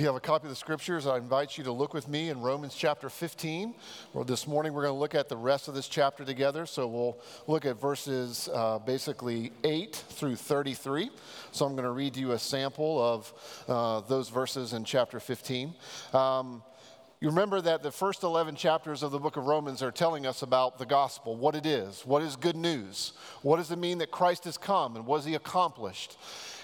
If you have a copy of the scriptures, I invite you to look with me in Romans chapter 15. Well, this morning we're going to look at the rest of this chapter together. So we'll look at verses uh, basically 8 through 33. So I'm going to read you a sample of uh, those verses in chapter 15. Um, you remember that the first 11 chapters of the book of Romans are telling us about the gospel, what it is, what is good news, what does it mean that Christ has come, and what has he accomplished.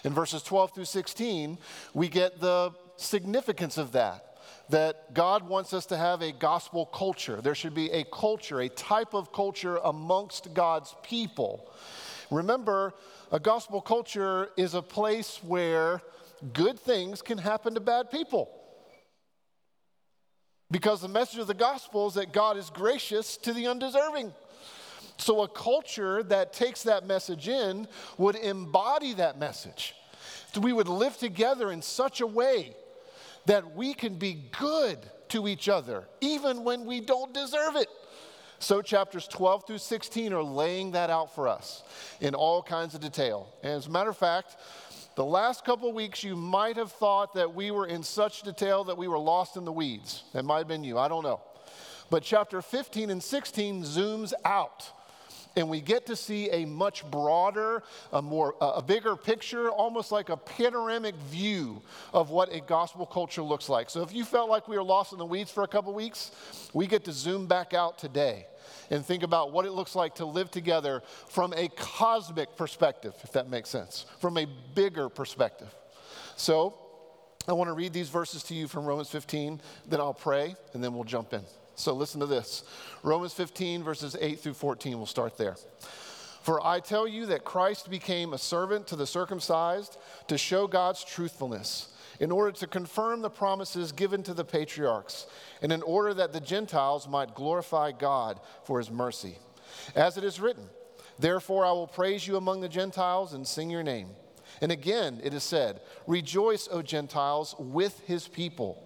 In verses 12 through 16, we get the significance of that. That God wants us to have a gospel culture. There should be a culture, a type of culture amongst God's people. Remember, a gospel culture is a place where good things can happen to bad people. Because the message of the gospel is that God is gracious to the undeserving. So, a culture that takes that message in would embody that message. So we would live together in such a way that we can be good to each other, even when we don't deserve it. So, chapters 12 through 16 are laying that out for us in all kinds of detail. And as a matter of fact, the last couple weeks, you might have thought that we were in such detail that we were lost in the weeds. That might have been you, I don't know. But chapter 15 and 16 zooms out and we get to see a much broader, a more, a bigger picture, almost like a panoramic view of what a gospel culture looks like. So if you felt like we were lost in the weeds for a couple weeks, we get to zoom back out today and think about what it looks like to live together from a cosmic perspective, if that makes sense, from a bigger perspective. So I want to read these verses to you from Romans 15, then I'll pray, and then we'll jump in. So listen to this Romans 15, verses 8 through 14. We'll start there. For I tell you that Christ became a servant to the circumcised to show God's truthfulness, in order to confirm the promises given to the patriarchs, and in order that the Gentiles might glorify God for his mercy. As it is written, Therefore I will praise you among the Gentiles and sing your name. And again it is said, Rejoice, O Gentiles, with his people.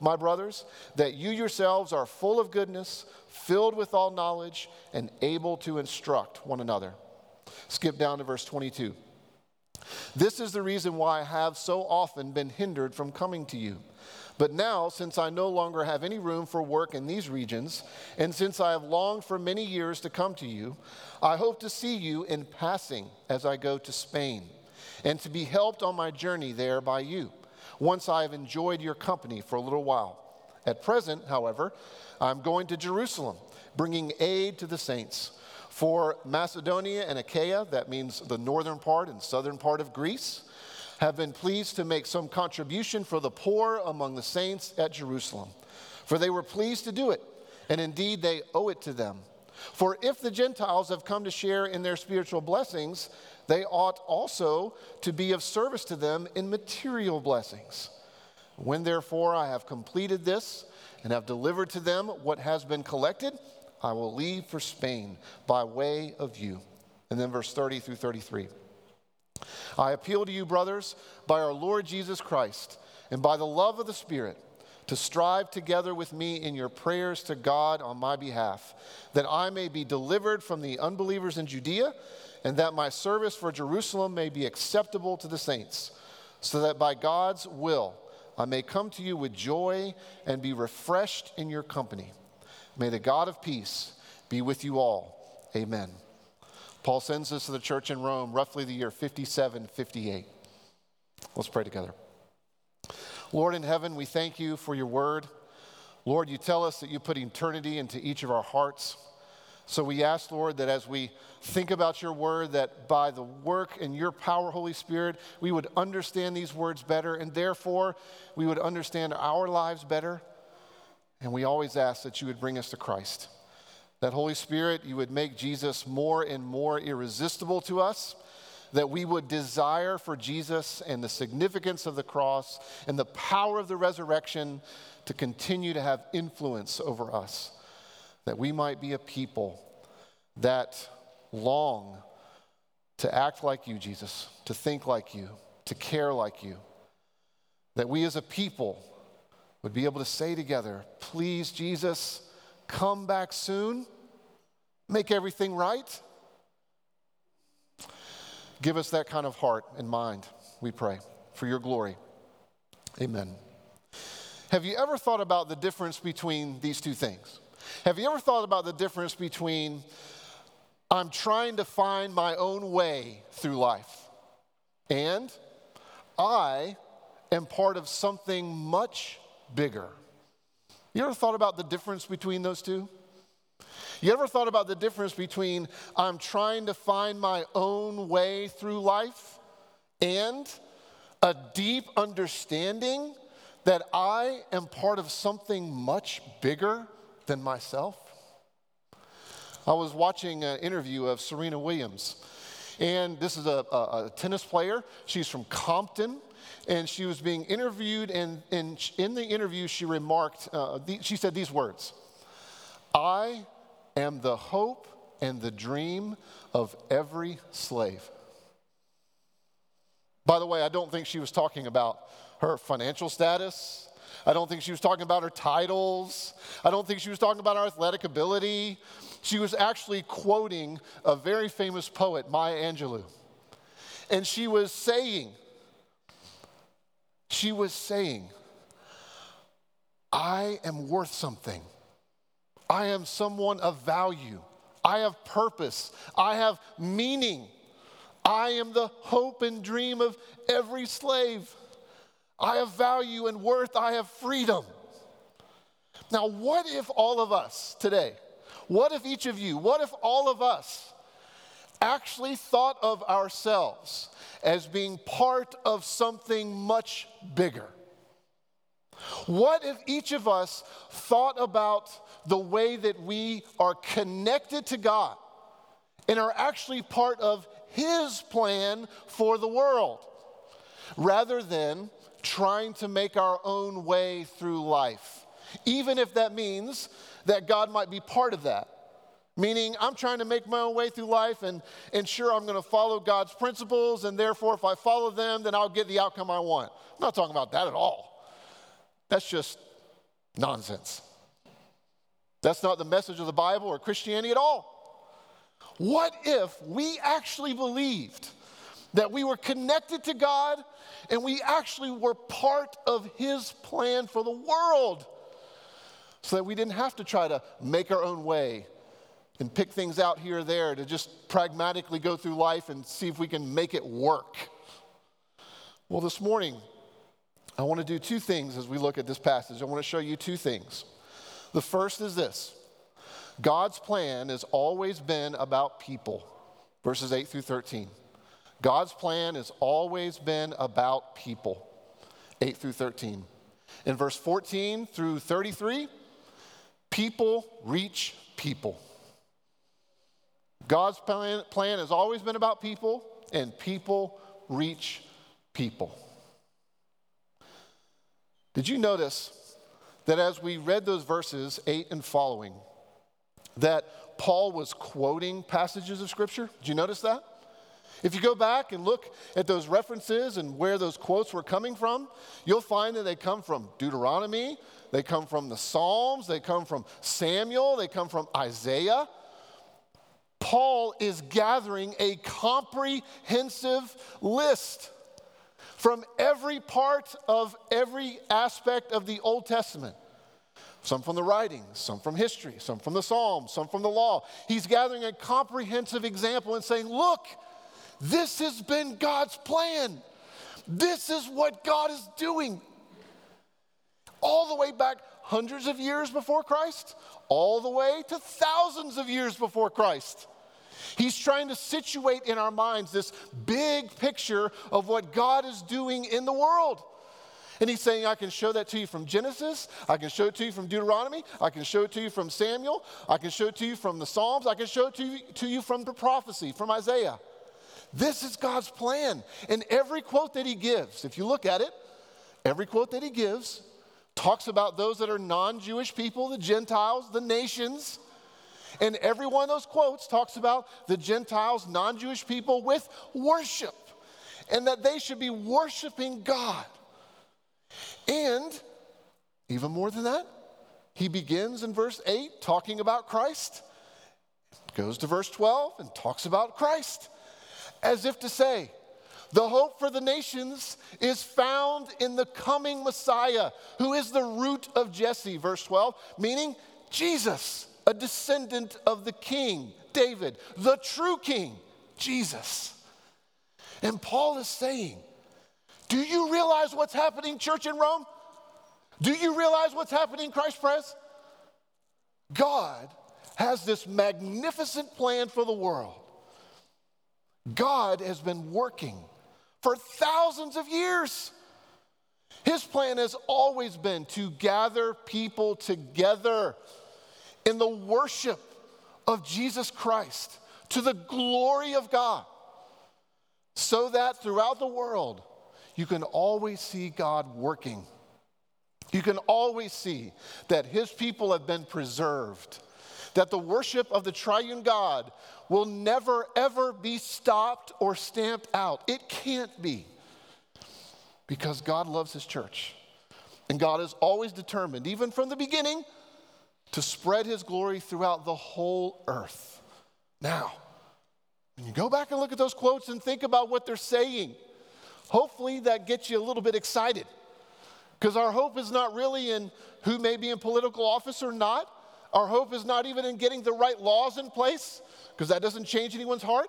my brothers, that you yourselves are full of goodness, filled with all knowledge, and able to instruct one another. Skip down to verse 22. This is the reason why I have so often been hindered from coming to you. But now, since I no longer have any room for work in these regions, and since I have longed for many years to come to you, I hope to see you in passing as I go to Spain, and to be helped on my journey there by you once I have enjoyed your company for a little while. At present, however, I'm going to Jerusalem, bringing aid to the saints. For Macedonia and Achaia, that means the northern part and southern part of Greece, have been pleased to make some contribution for the poor among the saints at Jerusalem. For they were pleased to do it, and indeed they owe it to them. For if the Gentiles have come to share in their spiritual blessings, they ought also to be of service to them in material blessings. When therefore I have completed this and have delivered to them what has been collected, I will leave for Spain by way of you. And then verse 30 through 33. I appeal to you, brothers, by our Lord Jesus Christ and by the love of the Spirit, to strive together with me in your prayers to God on my behalf, that I may be delivered from the unbelievers in Judea and that my service for Jerusalem may be acceptable to the saints, so that by God's will I may come to you with joy and be refreshed in your company. May the God of peace be with you all. Amen. Paul sends this to the church in Rome, roughly the year 57 58. Let's pray together. Lord in heaven, we thank you for your word. Lord, you tell us that you put eternity into each of our hearts. So we ask, Lord, that as we think about your word, that by the work and your power, Holy Spirit, we would understand these words better, and therefore we would understand our lives better. And we always ask that you would bring us to Christ. That Holy Spirit, you would make Jesus more and more irresistible to us. that we would desire for Jesus and the significance of the cross and the power of the resurrection to continue to have influence over us, that we might be a people that long to act like you, Jesus, to think like you, to care like you, that we as a people would be able to say together, Please, Jesus, come back soon, make everything right. Give us that kind of heart and mind, we pray, for your glory. Amen. Have you ever thought about the difference between these two things? Have you ever thought about the difference between I'm trying to find my own way through life and I am part of something much bigger? You ever thought about the difference between those two? You ever thought about the difference between I'm trying to find my own way through life and a deep understanding that I am part of something much bigger than myself? I was watching an interview of Serena Williams, and this is a, a, a tennis player. She's from Compton and she was being interviewed, and, and in the interview, she remarked, uh, the, she said these words I am the hope and the dream of every slave. By the way, I don't think she was talking about her financial status. I don't think she was talking about her titles. I don't think she was talking about her athletic ability. She was actually quoting a very famous poet, Maya Angelou. And she was saying, she was saying, I am worth something. I am someone of value. I have purpose. I have meaning. I am the hope and dream of every slave. I have value and worth. I have freedom. Now, what if all of us today, what if each of you, what if all of us actually thought of ourselves as being part of something much bigger? What if each of us thought about the way that we are connected to God and are actually part of His plan for the world rather than trying to make our own way through life? Even if that means that God might be part of that. Meaning, I'm trying to make my own way through life and, ensure I'm going to follow God's principles, and therefore, if I follow them, then I'll get the outcome I want. I'm not talking about that at all. That's just nonsense. That's not the message of the Bible or Christianity at all. What if we actually believed that we were connected to God and we actually were part of His plan for the world so that we didn't have to try to make our own way and pick things out here or there to just pragmatically go through life and see if we can make it work. Well, this morning, I want to do two things as we look at this passage. I want to show you two things. The first is this God's plan has always been about people, verses 8 through 13. God's plan has always been about people, 8 through 13. In verse 14 through 33, people reach people. God's plan, plan has always been about people, and people reach people. Did you notice that as we read those verses 8 and following, that Paul was quoting passages of Scripture? Did you notice that? If you go back and look at those references and where those quotes were coming from, you'll find that they come from Deuteronomy, they come from the Psalms, they come from Samuel, they come from Isaiah. Paul is gathering a comprehensive list from every part of every aspect of the Old Testament. Some from the writings, some from history, some from the Psalms, some from the law. He's gathering a comprehensive example and saying, Look, this has been God's plan. This is what God is doing. All the way back hundreds of years before Christ, all the way to thousands of years before Christ. He's trying to situate in our minds this big picture of what God is doing in the world. And he's saying, I can show that to you from Genesis. I can show it to you from Deuteronomy. I can show it to you from Samuel. I can show it to you from the Psalms. I can show it to you, to you from the prophecy, from Isaiah. This is God's plan. And every quote that he gives, if you look at it, every quote that he gives talks about those that are non Jewish people, the Gentiles, the nations. And every one of those quotes talks about the Gentiles, non Jewish people with worship, and that they should be worshiping God. And even more than that, he begins in verse 8 talking about Christ, goes to verse 12 and talks about Christ, as if to say, the hope for the nations is found in the coming Messiah, who is the root of Jesse, verse 12, meaning Jesus, a descendant of the king, David, the true king, Jesus. And Paul is saying, Do you realize what's happening, church in Rome? Do you realize what's happening, Christ Pres? God has this magnificent plan for the world. God has been working for thousands of years. His plan has always been to gather people together in the worship of Jesus Christ to the glory of God, so that throughout the world you can always see God working. You can always see that His people have been preserved, that the worship of the triune God will never, ever be stopped or stamped out. It can't be because God loves His church. And God is always determined, even from the beginning, to spread His glory throughout the whole earth. Now, when you go back and look at those quotes and think about what they're saying, hopefully that gets you a little bit excited. Because our hope is not really in who may be in political office or not. Our hope is not even in getting the right laws in place because that doesn't change anyone's heart.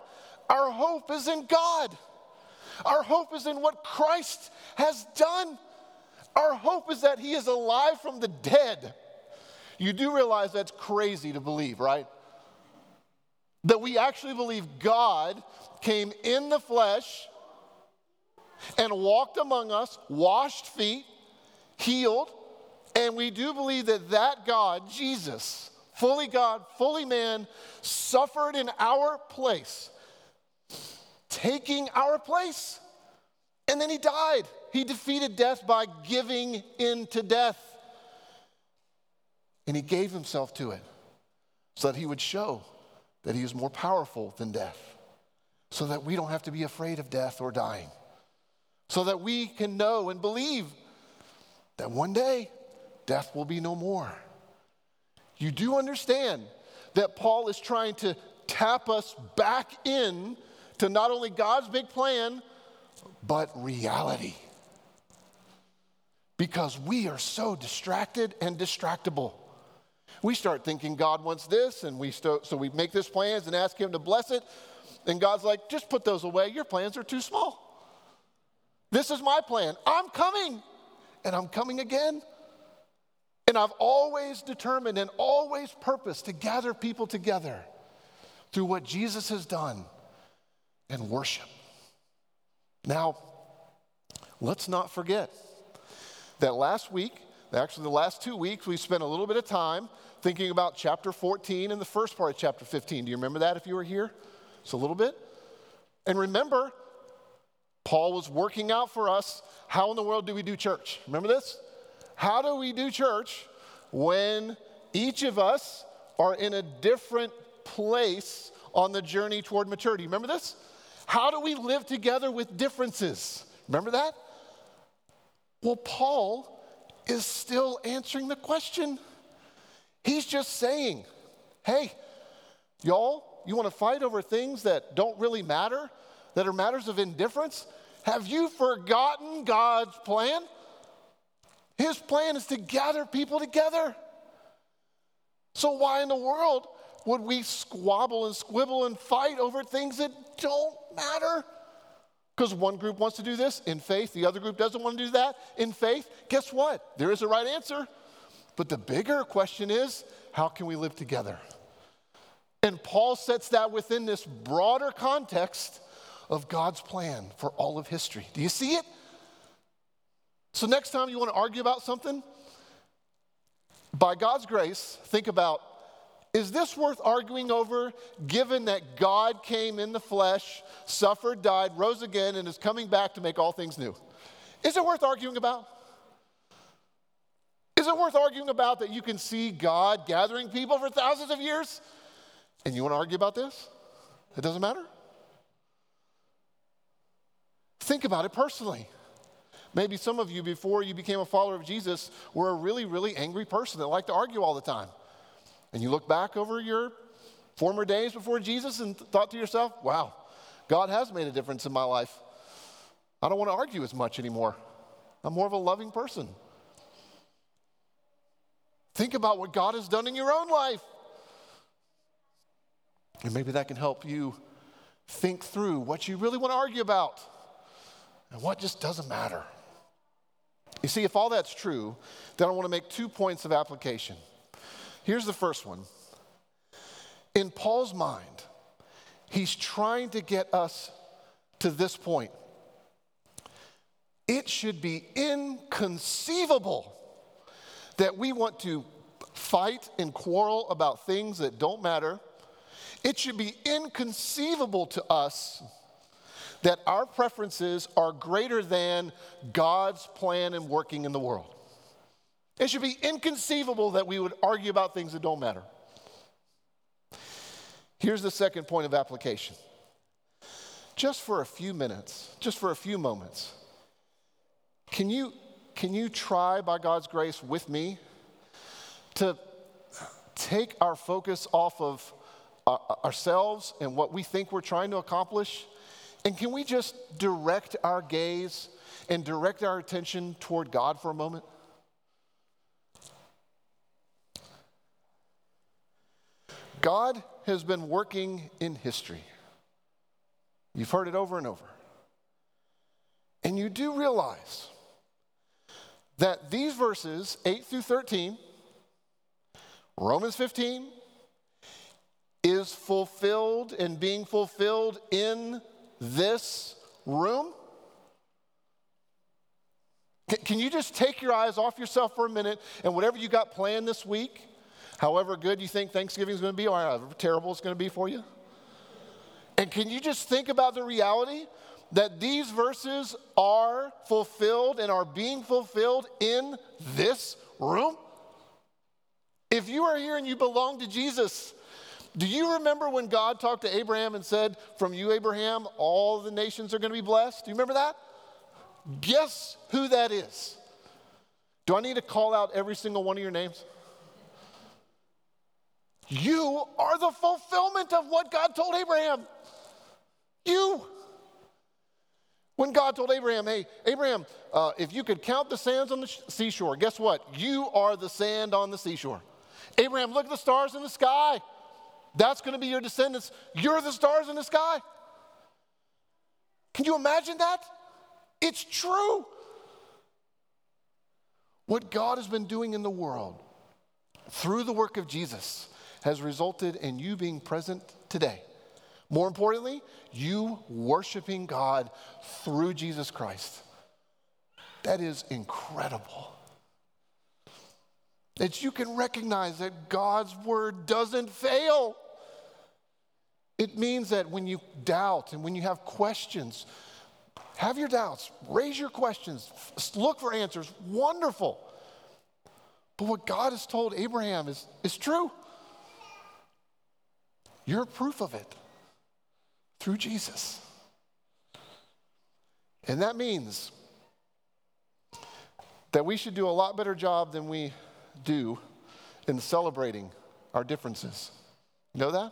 Our hope is in God. Our hope is in what Christ has done. Our hope is that He is alive from the dead. You do realize that's crazy to believe, right? That we actually believe God came in the flesh and walked among us, washed feet, healed, and we do believe that that God, Jesus, fully God, fully man, suffered in our place, taking our place. And then he died. He defeated death by giving in to death. And he gave himself to it so that he would show that he is more powerful than death, so that we don't have to be afraid of death or dying, so that we can know and believe that one day death will be no more. You do understand that Paul is trying to tap us back in to not only God's big plan, but reality. Because we are so distracted and distractible. We start thinking God wants this, and we st- so we make this plans and ask Him to bless it. And God's like, just put those away. Your plans are too small. This is my plan. I'm coming, and I'm coming again. And I've always determined and always purposed to gather people together through what Jesus has done and worship. Now, let's not forget that last week, actually the last two weeks, we spent a little bit of time thinking about chapter 14 and the first part of chapter 15. Do you remember that if you were here? It's a little bit. And remember, Paul was working out for us how in the world do we do church? Remember this? How do we do church when each of us are in a different place on the journey toward maturity? Remember this? How do we live together with differences? Remember that? Well, Paul is still answering the question. He's just saying, hey, y'all, you want to fight over things that don't really matter, that are matters of indifference? Have you forgotten God's plan? His plan is to gather people together. So, why in the world would we squabble and squibble and fight over things that don't matter? Because one group wants to do this in faith, the other group doesn't want to do that in faith. Guess what? There is a right answer. But the bigger question is how can we live together? And Paul sets that within this broader context of God's plan for all of history. Do you see it? So, next time you want to argue about something, by God's grace, think about Is this worth arguing over given that God came in the flesh, suffered, died, rose again, and is coming back to make all things new? Is it worth arguing about? Is it worth arguing about that you can see God gathering people for thousands of years? And you want to argue about this? It doesn't matter? Think about it personally. Maybe some of you, before you became a follower of Jesus, were a really, really angry person that liked to argue all the time. And you look back over your former days before Jesus and thought to yourself, wow, God has made a difference in my life. I don't want to argue as much anymore. I'm more of a loving person. Think about what God has done in your own life. And maybe that can help you think through what you really want to argue about and what just doesn't matter. You see, if all that's true, then I want to make two points of application. Here's the first one. In Paul's mind, he's trying to get us to this point. It should be inconceivable that we want to fight and quarrel about things that don't matter. It should be inconceivable to us that our preferences are greater than God's plan and working in the world. It should be inconceivable that we would argue about things that don't matter. Here's the second point of application. Just for a few minutes, just for a few moments, can you, can you try, by God's grace, with me to take our focus off of uh, ourselves and what we think we're trying to accomplish? And can we just direct our gaze and direct our attention toward God for a moment? God has been working in history. You've heard it over and over. And you do realize that these verses, 8 through 13, Romans 15, is fulfilled and being fulfilled in this room? Can you just take your eyes off yourself for a minute and whatever you got planned this week, however good you think Thanksgiving is going to be, or however terrible it's going to be for you. And can you just think about the reality that these verses are fulfilled and are being fulfilled in this room? If you are here and you belong to Jesus, do you remember when God talked to Abraham and said, From you, Abraham, all the nations are going to be blessed? Do you remember that? Guess who that is? Do I need to call out every single one of your names? You are the fulfillment of what God told Abraham. You. When God told Abraham, hey, Abraham, uh, if you could count the sands on the sh- seashore, guess what? You are the sand on the seashore. Abraham, look at the stars in the sky. That's going to be your descendants. You're the stars in the sky. Can you imagine that? It's true. What God has been doing in the world through the work of Jesus has resulted in you being present today. More importantly, you worshiping God through Jesus Christ. That is incredible. That you can recognize that God's word doesn't fail. It means that when you doubt and when you have questions, have your doubts, raise your questions, look for answers. Wonderful. But what God has told Abraham is, is true. You're proof of it through Jesus. And that means that we should do a lot better job than we do in celebrating our differences. You know that?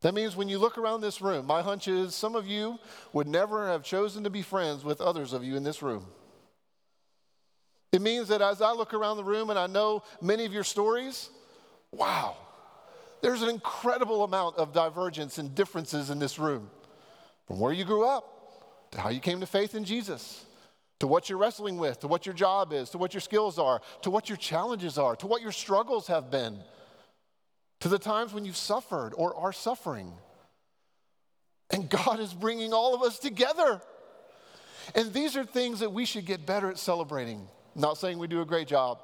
That means when you look around this room, my hunch is some of you would never have chosen to be friends with others of you in this room. It means that as I look around the room and I know many of your stories, wow, there's an incredible amount of divergence and differences in this room. From where you grew up, to how you came to faith in Jesus, to what you're wrestling with, to what your job is, to what your skills are, to what your challenges are, to what your struggles have been, to the times when you've suffered or are suffering. And God is bringing all of us together. And these are things that we should get better at celebrating. not saying we do a great job.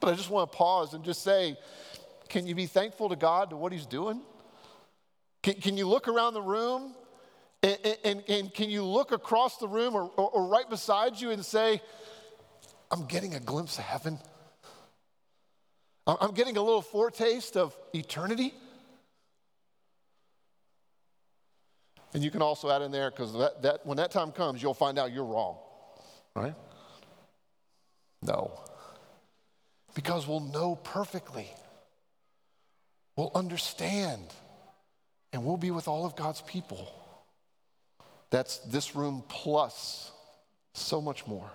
But I just want to pause and just say, can you be thankful to God to what He's doing? Can, can you look around the room and, and, and, can you look across the room or, or, or right beside you and say, I'm getting a glimpse of heaven? I'm getting a little foretaste of eternity? And you can also add in there because that, that, when that time comes, you'll find out you're wrong, right? No. Because we'll know perfectly, we'll understand, and we'll be with all of God's people. That's this room plus so much more.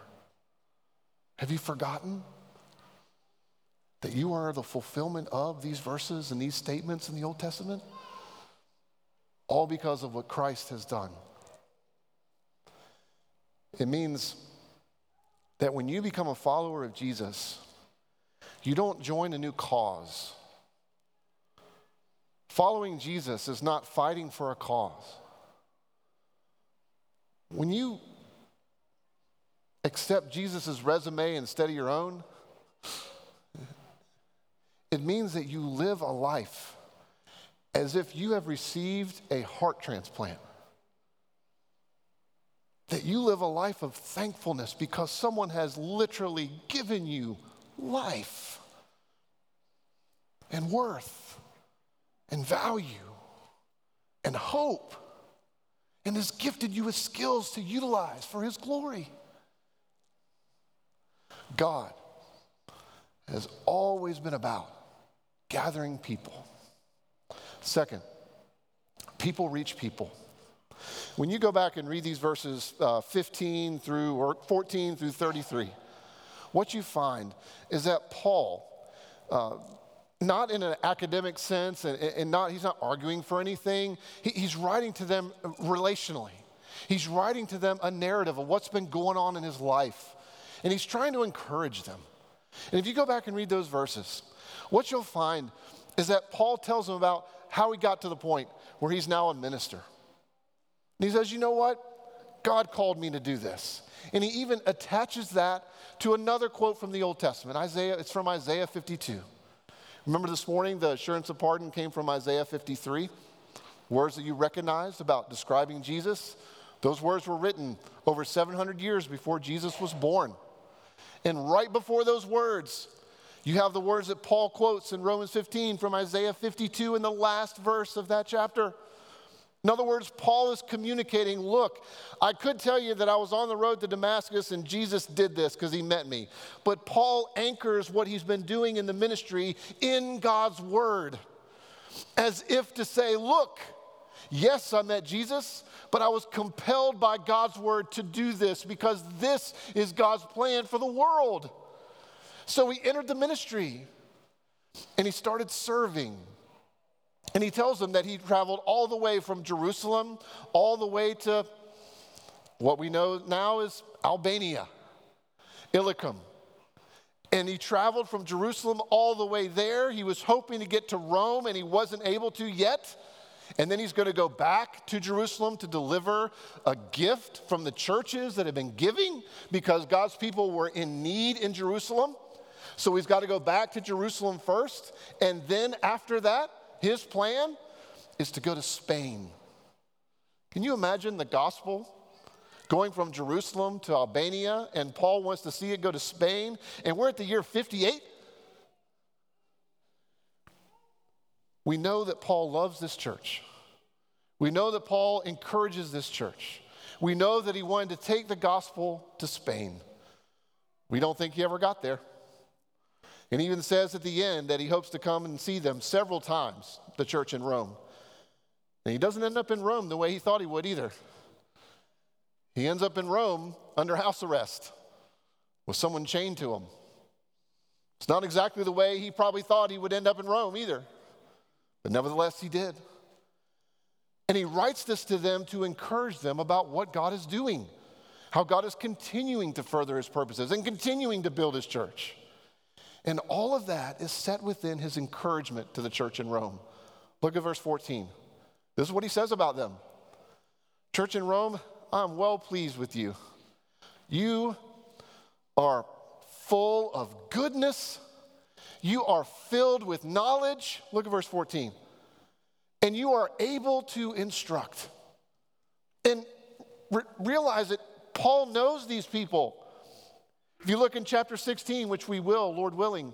Have you forgotten that you are the fulfillment of these verses and these statements in the Old Testament? all because of what Christ has done. It means that when you become a follower of Jesus, you don't join a new cause. Following Jesus is not fighting for a cause. When you accept Jesus' resume instead of your own, it means that you live a life as if you have received a heart transplant. That you live a life of thankfulness because someone has literally given you life and worth and value and hope and has gifted you with skills to utilize for His glory. God has always been about gathering people Second, people reach people. When you go back and read these verses uh, 15 through or 14 through 33, what you find is that Paul, uh, not in an academic sense and, and, not, he's not arguing for anything, he, he's writing to them relationally. He's writing to them a narrative of what's been going on in his life. And he's trying to encourage them. And if you go back and read those verses, what you'll find is that Paul tells them about how he got to the point where he's now a minister. And he says, You know what? God called me to do this. And he even attaches that to another quote from the Old Testament. Isaiah, it's from Isaiah 52. Remember this morning, the assurance of pardon came from Isaiah 53. Words that you recognized about describing Jesus. Those words were written over 700 years before Jesus was born. And right before those words, you have the words that Paul quotes in Romans 15 from Isaiah 52 in the last verse of that chapter. In other words, Paul is communicating look, I could tell you that I was on the road to Damascus and Jesus did this because he met me. But Paul anchors what he's been doing in the ministry in God's word as if to say, look, yes, I met Jesus, but I was compelled by God's word to do this because this is God's plan for the world. So he entered the ministry and he started serving. And he tells them that he traveled all the way from Jerusalem, all the way to what we know now is Albania, Illyricum. And he traveled from Jerusalem all the way there. He was hoping to get to Rome and he wasn't able to yet. And then he's going to go back to Jerusalem to deliver a gift from the churches that have been giving because God's people were in need in Jerusalem. So he's got to go back to Jerusalem first. And then after that, his plan is to go to Spain. Can you imagine the gospel going from Jerusalem to Albania? And Paul wants to see it go to Spain. And we're at the year 58. We know that Paul loves this church. We know that Paul encourages this church. We know that he wanted to take the gospel to Spain. We don't think he ever got there. And he even says at the end that he hopes to come and see them several times, the church in Rome. And he doesn't end up in Rome the way he thought he would either. He ends up in Rome under house arrest with someone chained to him. It's not exactly the way he probably thought he would end up in Rome either. But nevertheless, he did. And he writes this to them to encourage them about what God is doing, how God is continuing to further his purposes and continuing to build his church. And all of that is set within his encouragement to the church in Rome. Look at verse 14. This is what he says about them Church in Rome, I'm well pleased with you. You are full of goodness you are filled with knowledge. Look at verse 14. And you are able to instruct. And re- realize that Paul knows these people. If you look in chapter 16, which we will, Lord willing,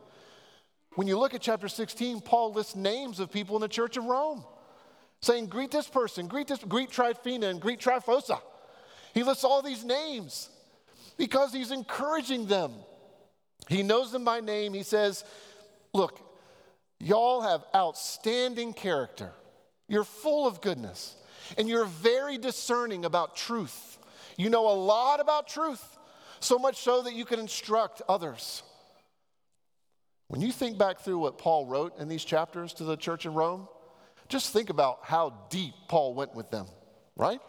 when you look at chapter 16, Paul lists names of people in the church of Rome, saying, Greet this person, greet this, greet Tryphena, and greet Tryphosa. He lists all these names because he's encouraging them. He knows them by name. He says, Look, y'all have outstanding character. You're full of goodness, and you're very discerning about truth. You know a lot about truth, so much so that you can instruct others. When you think back through what Paul wrote in these chapters to the church in Rome, just think about how deep Paul went with them, right?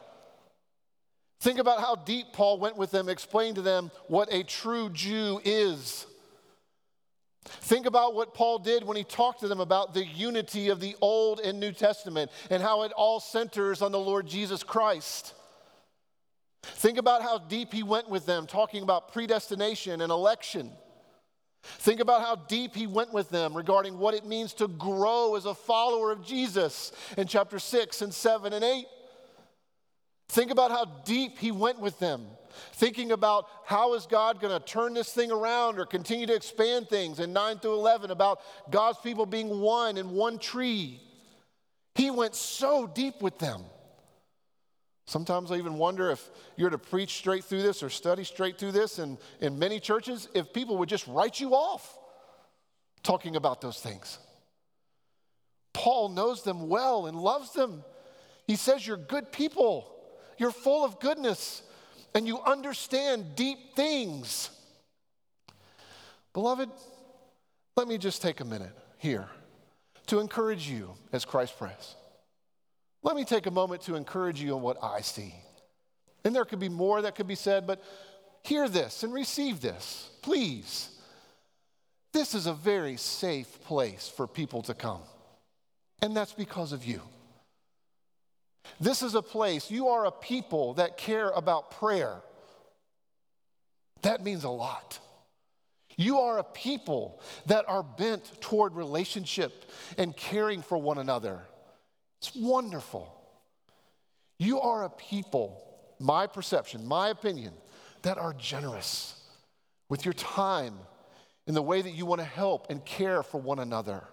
Think about how deep Paul went with them, explained to them what a true Jew is. Think about what Paul did when he talked to them about the unity of the Old and New Testament and how it all centers on the Lord Jesus Christ. Think about how deep he went with them, talking about predestination and election. Think about how deep he went with them regarding what it means to grow as a follower of Jesus in chapter 6 and 7 and 8. Think about how deep he went with them, thinking about how is God going to turn this thing around or continue to expand things in 9 through 11 about God's people being one in one tree. He went so deep with them. Sometimes I even wonder if you're to preach straight through this or study straight through this in, in many churches, if people would just write you off talking about those things. Paul knows them well and loves them. He says, You're good people. You're full of goodness and you understand deep things. Beloved, let me just take a minute here to encourage you as Christ Pres. Let me take a moment to encourage you on what I see. And there could be more that could be said, but hear this and receive this, please. This is a very safe place for people to come, and that's because of you. This is a place, you are a people that care about prayer. That means a lot. You are a people that are bent toward relationship and caring for one another. It's wonderful. You are a people, my perception, my opinion, that are generous with your time in the way that you want to help and care for one another.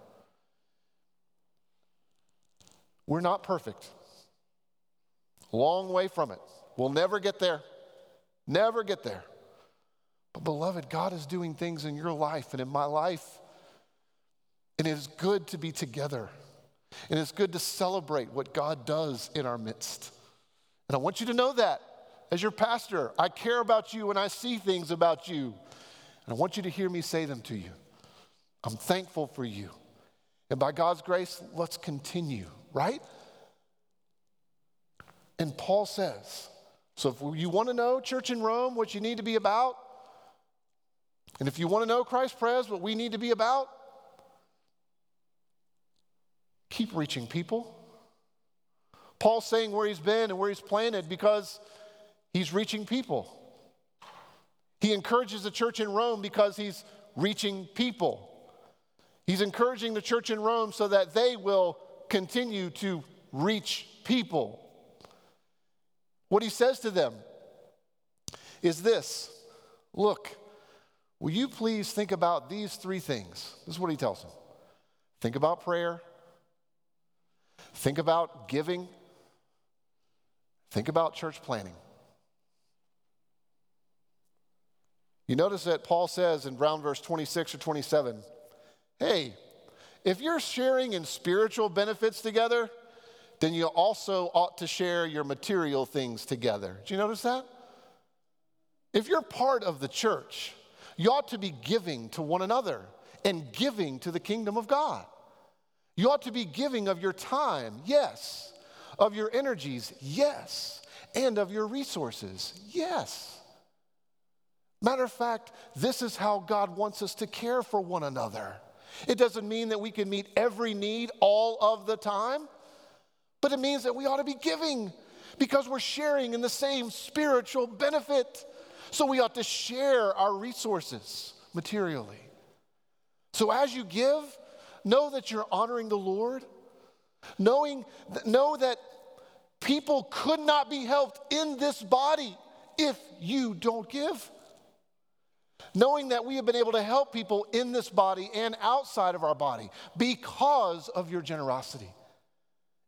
We're not perfect. Long way from it. We'll never get there. Never get there. But, beloved, God is doing things in your life and in my life. And it is good to be together. And it's good to celebrate what God does in our midst. And I want you to know that as your pastor, I care about you and I see things about you. And I want you to hear me say them to you. I'm thankful for you. And by God's grace, let's continue, right? And Paul says, so if you want to know church in Rome, what you need to be about, and if you want to know Christ Pres, what we need to be about, keep reaching people. Paul's saying where he's been and where he's planted because he's reaching people. He encourages the church in Rome because he's reaching people. He's encouraging the church in Rome so that they will continue to reach people. What he says to them is this Look, will you please think about these three things? This is what he tells them think about prayer, think about giving, think about church planning. You notice that Paul says in Brown verse 26 or 27 hey, if you're sharing in spiritual benefits together, then you also ought to share your material things together. Do you notice that? If you're part of the church, you ought to be giving to one another and giving to the kingdom of God. You ought to be giving of your time, yes, of your energies, yes, and of your resources, yes. Matter of fact, this is how God wants us to care for one another. It doesn't mean that we can meet every need all of the time, but it means that we ought to be giving because we're sharing in the same spiritual benefit. So we ought to share our resources materially. So as you give, know that you're honoring the Lord. Knowing, know that people could not be helped in this body if you don't give. Knowing that we have been able to help people in this body and outside of our body because of your generosity.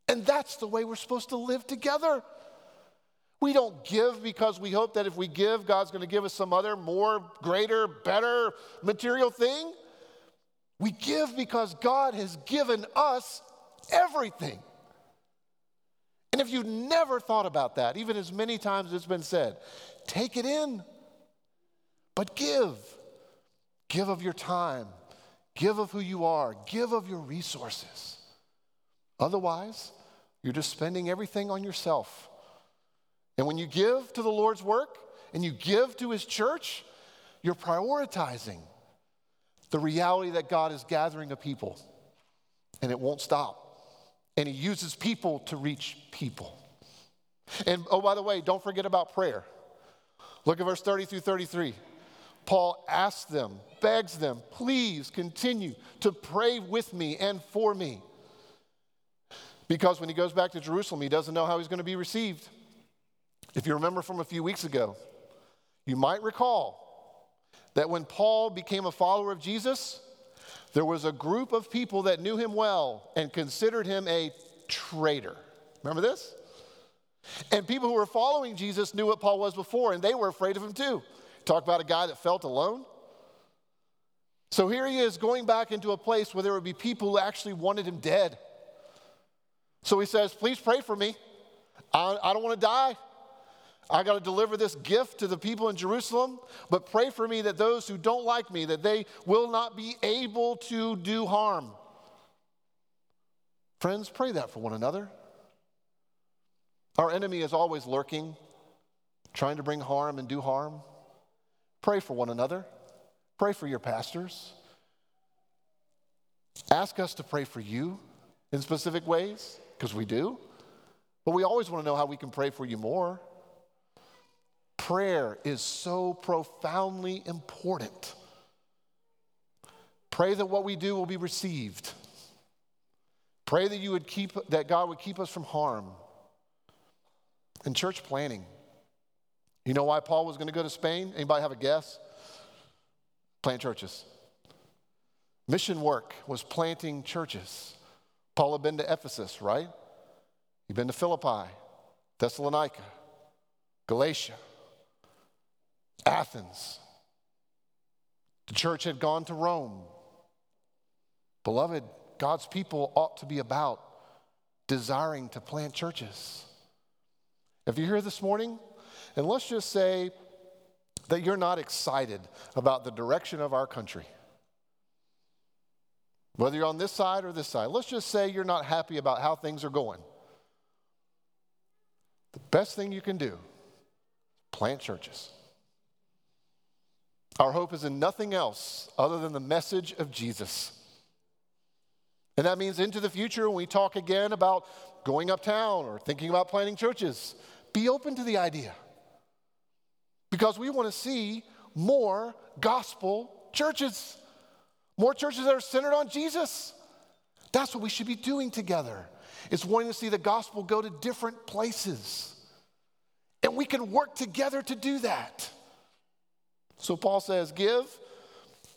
And that's the way we're supposed to live together. We don't give because we hope that if we give, God's going to give us some other more greater, better material thing. We give because God has given us everything. And if you've never thought about that, even as many times it's been said, take it in. But give. Give of your time. Give of who you are. Give of your resources. Otherwise, you're just spending everything on yourself. And when you give to the Lord's work and you give to His church, you're prioritizing the reality that God is gathering a people and it won't stop. And He uses people to reach people. And oh, by the way, don't forget about prayer. Look at verse 30 through 33. Paul asks them, begs them, please continue to pray with me and for me. Because when he goes back to Jerusalem, he doesn't know how he's going to be received. If you remember from a few weeks ago, you might recall that when Paul became a follower of Jesus, there was a group of people that knew him well and considered him a traitor. Remember this? And people who were following Jesus knew what Paul was before, and they were afraid of him too. Talk about a guy that felt alone. So here he is going back into a place where there would be people who actually wanted him dead. So he says, Please pray for me. I, I don't want to die. I got to deliver this gift to the people in Jerusalem, but pray for me that those who don't like me, that they will not be able to do harm. Friends, pray that for one another. Our enemy is always lurking, trying to bring harm and do harm. Pray for one another. Pray for your pastors. Ask us to pray for you in specific ways, because we do. But we always want to know how we can pray for you more. Prayer is so profoundly important. Pray that what we do will be received. Pray that you would keep that God would keep us from harm. And church planning. You know why Paul was going to go to Spain? Anybody have a guess? Plant churches. Mission work was planting churches. Paul had been to Ephesus, right? He'd been to Philippi, Thessalonica, Galatia. Athens. The church had gone to Rome. Beloved, God's people ought to be about desiring to plant churches. If you're here this morning, and let's just say that you're not excited about the direction of our country, whether you're on this side or this side, let's just say you're not happy about how things are going. The best thing you can do, plant churches. Our hope is in nothing else other than the message of Jesus. And that means into the future, when we talk again about going uptown or thinking about planting churches, be open to the idea. Because we want to see more gospel churches, more churches that are centered on Jesus. That's what we should be doing together. Is wanting to see the gospel go to different places. And we can work together to do that. So Paul says, give,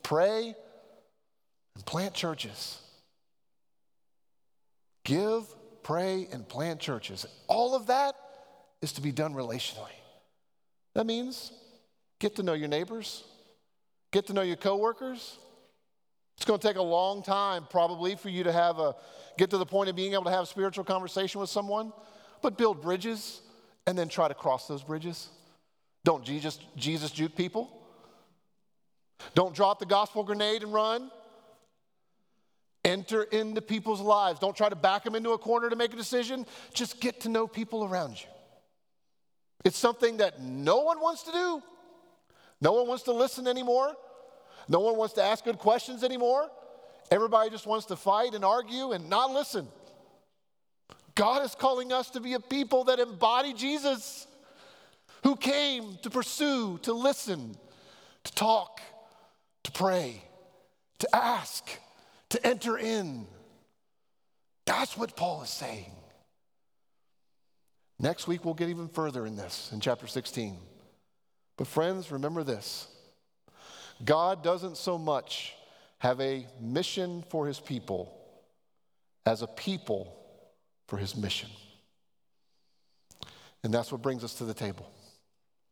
pray, and plant churches. Give, pray, and plant churches. All of that is to be done relationally. That means get to know your neighbors, get to know your coworkers. It's going to take a long time probably for you to have a get to the point of being able to have a spiritual conversation with someone, but build bridges and then try to cross those bridges. Don't Jesus Jesus juke people. Don't drop the gospel grenade and run. Enter into people's lives. Don't try to back them into a corner to make a decision. Just get to know people around you. It's something that no one wants to do. No one wants to listen anymore. No one wants to ask good questions anymore. Everybody just wants to fight and argue and not listen. God is calling us to be a people that embody Jesus, who came to pursue, to listen, to talk, to pray, to ask, to enter in. That's what Paul is saying. Next week, we'll get even further in this in chapter 16. But, friends, remember this God doesn't so much have a mission for his people as a people for his mission. And that's what brings us to the table.